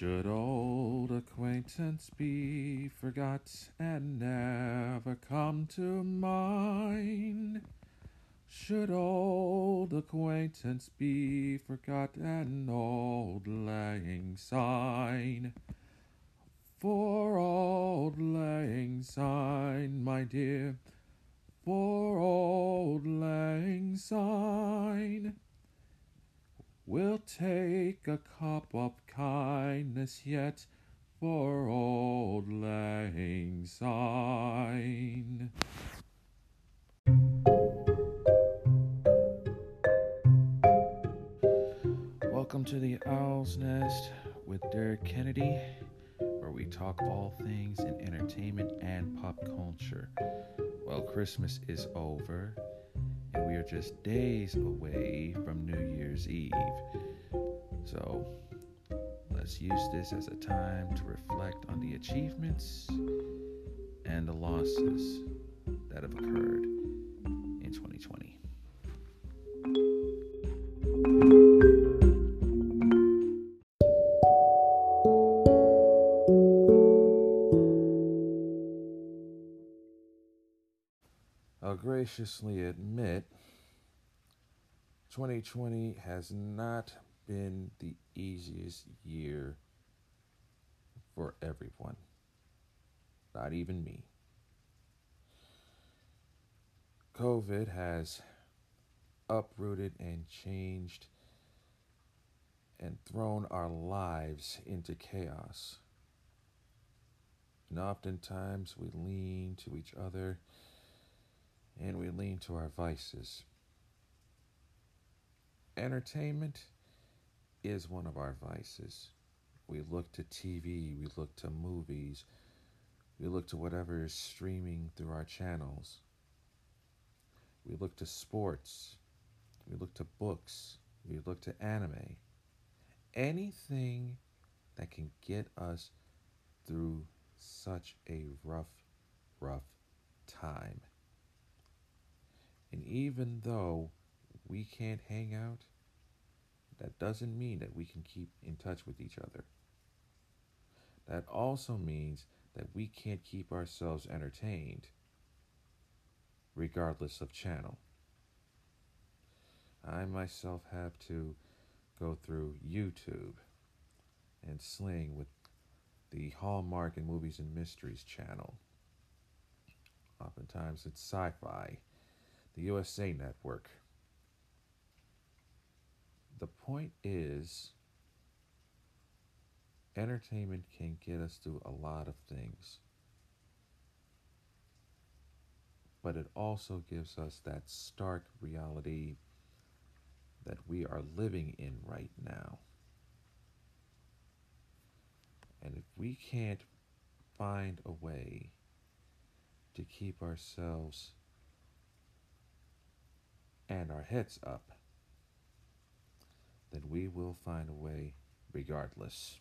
Should old acquaintance be forgot and never come to mind? Should old acquaintance be forgot and old lang syne? For old lang syne, my dear, for old lang syne. We'll take a cup of kindness yet for old lang syne. Welcome to the Owl's Nest with Derek Kennedy, where we talk all things in entertainment and pop culture. Well, Christmas is over, and we are just days away from New Year's Eve. So, let's use this as a time to reflect on the achievements and the losses that have occurred graciously admit 2020 has not been the easiest year for everyone, not even me. COVID has uprooted and changed and thrown our lives into chaos. And oftentimes we lean to each other and we lean to our vices. Entertainment is one of our vices. We look to TV, we look to movies, we look to whatever is streaming through our channels. We look to sports, we look to books, we look to anime. Anything that can get us through such a rough, rough time. And even though we can't hang out, that doesn't mean that we can keep in touch with each other. That also means that we can't keep ourselves entertained, regardless of channel. I myself have to go through YouTube and Sling with the Hallmark and Movies and Mysteries channel. Oftentimes it's sci fi the USA Network. The point is, entertainment can get us through a lot of things, but it also gives us that stark reality that we are living in right now. And if we can't find a way to keep ourselves and our heads up, then we will find a way regardless.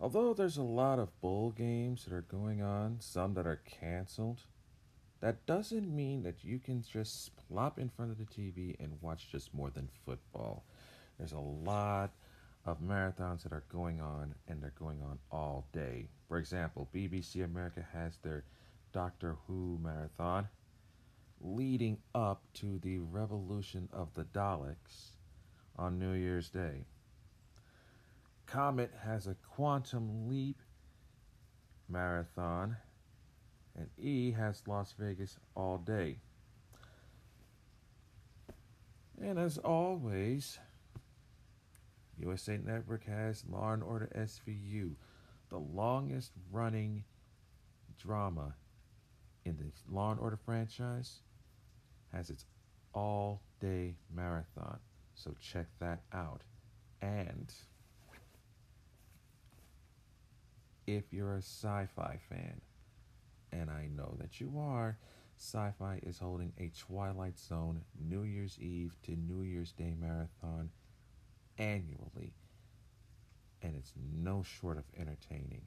Although there's a lot of bowl games that are going on, some that are canceled, that doesn't mean that you can just plop in front of the TV and watch just more than football. There's a lot of marathons that are going on and they're going on all day. For example, BBC America has their Doctor Who marathon leading up to the revolution of the Daleks on New Year's Day. Comet has a Quantum Leap marathon, and E has Las Vegas all day. And as always, USA Network has Law and Order SVU, the longest running drama in the Law and Order franchise, has its all day marathon. So check that out. And if you're a sci fi fan, and I know that you are, Syfy is holding a Twilight Zone New Year's Eve to New Year's Day marathon annually, and it's no short of entertaining.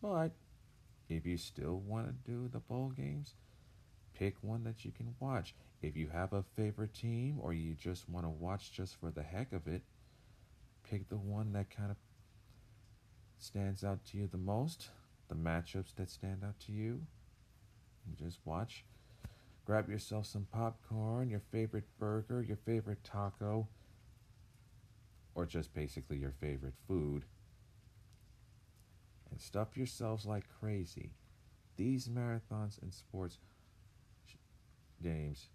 But If you still want to do the bowl games, pick one that you can watch. If you have a favorite team or you just want to watch just for the heck of it, pick the one that kind of stands out to you the most, the matchups that stand out to you. Just watch. Grab yourself some popcorn, your favorite burger, your favorite taco, or just basically your favorite food. And stuff yourselves like crazy. These marathons and sports games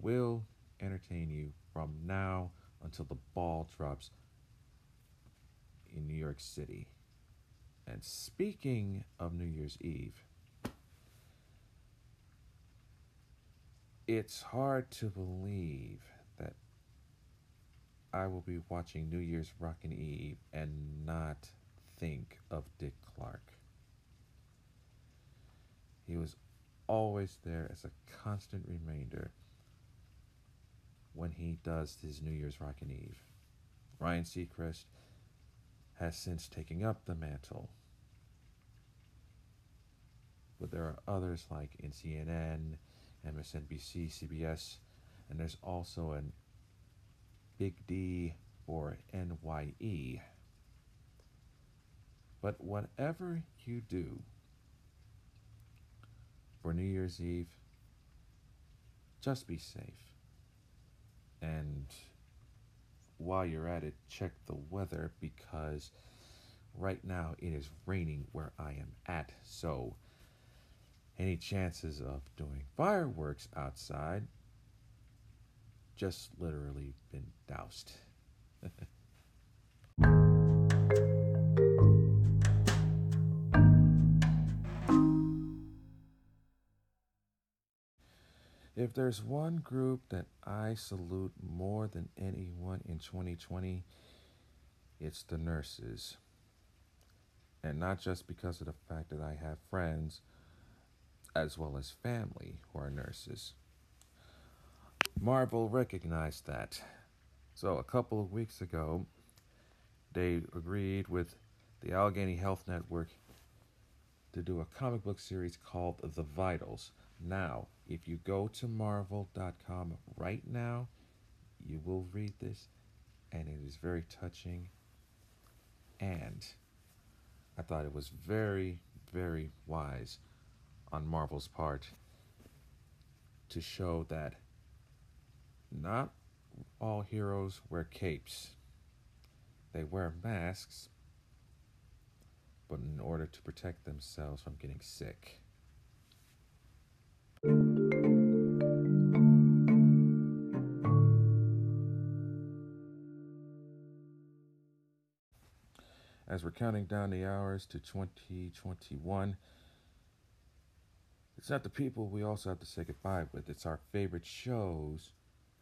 will entertain you from now until the ball drops in New York City. And speaking of New Year's Eve, it's hard to believe that I will be watching New Year's Rockin' Eve and not think of Dick Clark. He was always there as a constant reminder when he does his New Year's Rockin' Eve. Ryan Seacrest has since taken up the mantle. But there are others like in CNN, MSNBC, CBS, and there's also an Big D or NYE. But whatever you do for New Year's Eve, just be safe. And while you're at it, check the weather because right now it is raining where I am at. So, any chances of doing fireworks outside just literally been doused. If there's one group that I salute more than anyone in 2020, it's the nurses. And not just because of the fact that I have friends as well as family who are nurses. Marvel recognized that. So a couple of weeks ago, they agreed with the Allegheny Health Network to do a comic book series called The Vitals. Now, if you go to marvel.com right now, you will read this, and it is very touching. And I thought it was very, very wise on Marvel's part to show that not all heroes wear capes. They wear masks, but in order to protect themselves from getting sick. As we're counting down the hours to 2021, it's not the people we also have to say goodbye with, it's our favorite shows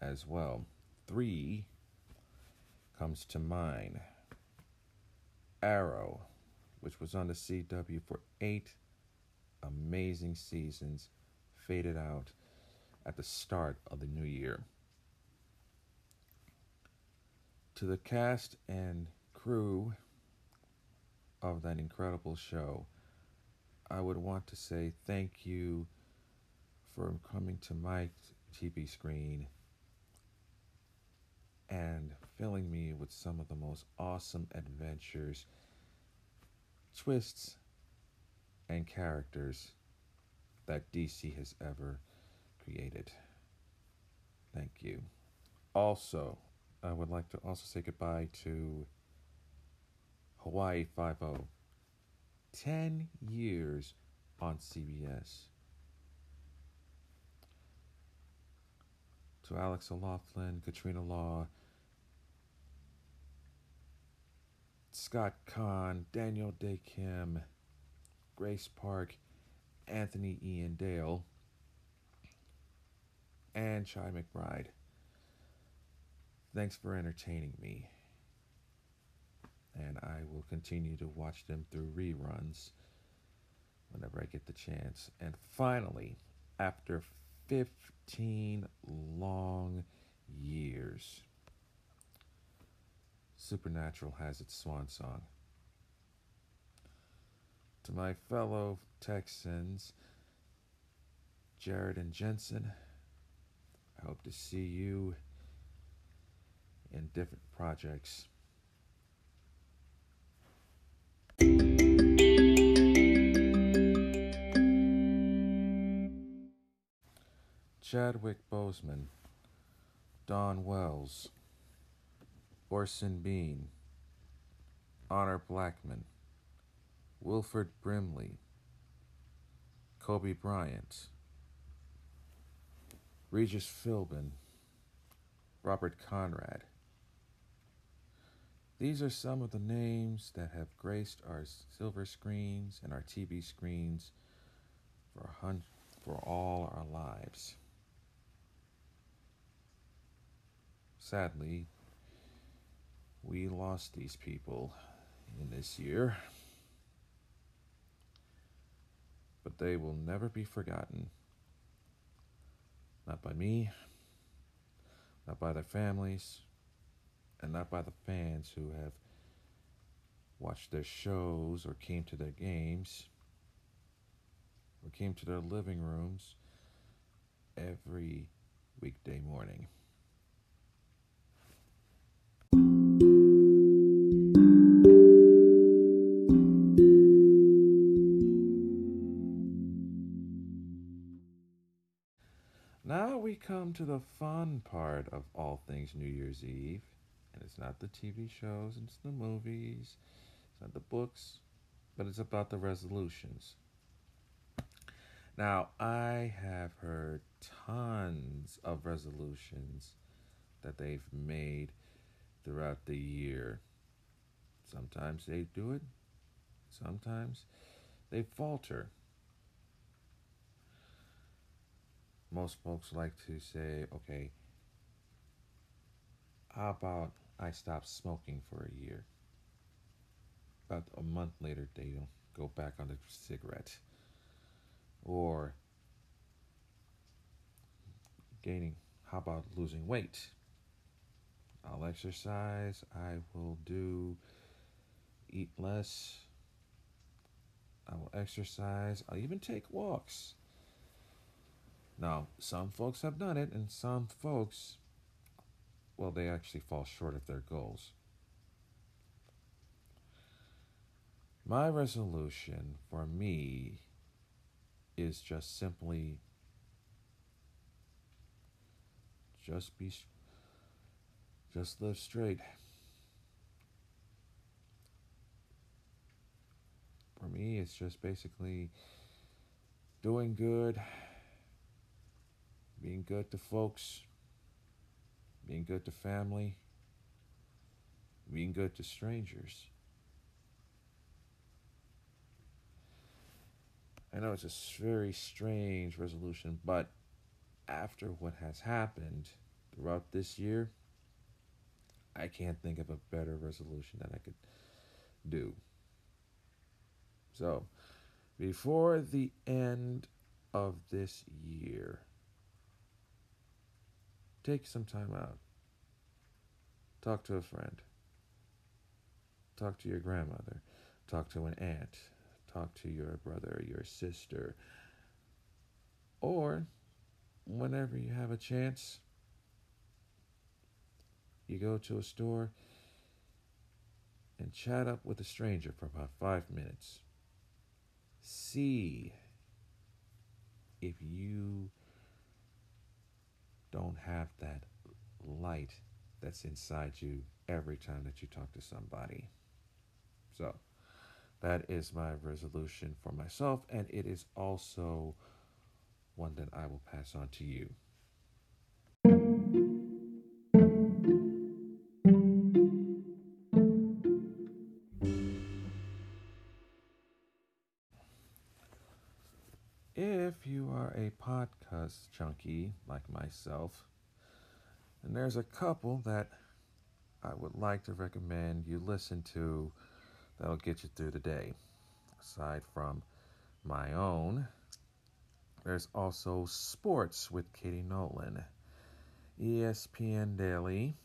as well. Three comes to mind Arrow, which was on the CW for eight amazing seasons faded out at the start of the new year. To the cast and crew of that incredible show, I would want to say thank you for coming to my TV screen and filling me with some of the most awesome adventures, twists, and characters that DC has ever created. Thank you. Also, I would like to also say goodbye to Hawaii 5 10 years on CBS. To Alex O'Loughlin, Katrina Law, Scott Caan, Daniel Dae Kim, Grace Park, Anthony Ian Dale, and Chi McBride. Thanks for entertaining me. And I will continue to watch them through reruns whenever I get the chance. And finally, after 15 long years, Supernatural has its swan song. To my fellow Texans, Jared and Jensen, I hope to see you in different projects. Chadwick Boseman, Dawn Wells, Orson Bean, Honor Blackman, Wilford Brimley, Kobe Bryant, Regis Philbin, Robert Conrad. These are some of the names that have graced our silver screens and our TV screens for, hun- for all our lives. Sadly, we lost these people in this year, but they will never be forgotten. Not by me, not by their families, and not by the fans who have watched their shows or came to their games or came to their living rooms every weekday morning. To the fun part of all things New Year's Eve. And it's not the TV shows, it's the movies, it's not the books, but it's about the resolutions. Now, I have heard tons of resolutions that they've made throughout the year. Sometimes they do it, sometimes they falter. Most folks like to say, okay, how about I stop smoking for a year? About a month later, they don't go back on the cigarette. Or gaining, how about losing weight? I'll exercise, I will do, eat less, I will exercise, I'll even take walks. Now, some folks have done it, and some folks, well, they actually fall short of their goals. My resolution for me is just simply just be just live straight. For me, it's just basically doing good, being good to folks, being good to family, being good to strangers. I know it's a very strange resolution, but after what has happened throughout this year, I can't think of a better resolution that I could do. So, before the end of this year, take some time out. Talk to a friend. Talk to your grandmother. Talk to an aunt. Talk to your brother your sister. Or, whenever you have a chance, you go to a store and chat up with a stranger for about five minutes. See if you don't have that light that's inside you every time that you talk to somebody. So, that is my resolution for myself, and it is also one that I will pass on to you. If you are a podcast junkie like myself, and there's a couple that I would like to recommend you listen to that'll get you through the day. Aside from my own, there's also Sports with Katie Nolan, ESPN Daily,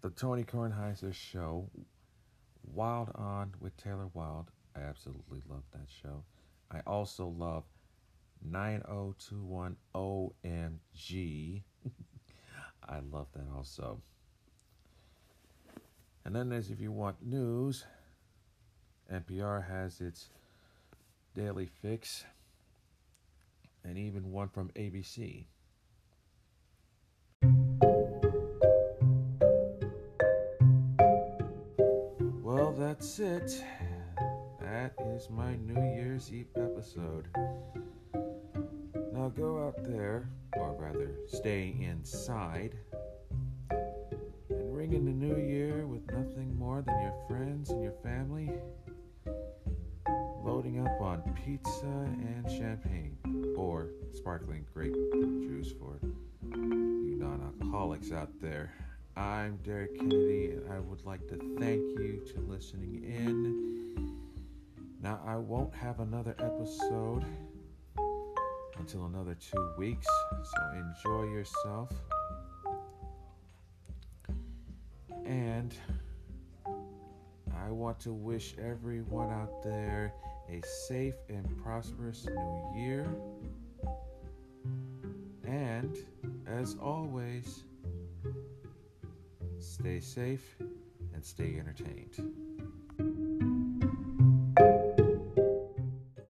The Tony Kornheiser Show, Wild On with Taylor Wilde. I absolutely love that show. I also love 9021 OMG. I love that also. And then there's if you want news, NPR has its daily fix and even one from ABC. Well, that's it. Is my New Year's Eve episode. Now go out there, or rather, stay inside, and ring in the new year with nothing more than your friends and your family loading up on pizza and champagne, or sparkling grape juice for you non alcoholics out there. I'm Derek Kennedy, and I would like to thank you to listening in. Now, I won't have another episode until another two weeks, so enjoy yourself. And I want to wish everyone out there a safe and prosperous new year. And as always, stay safe and stay entertained.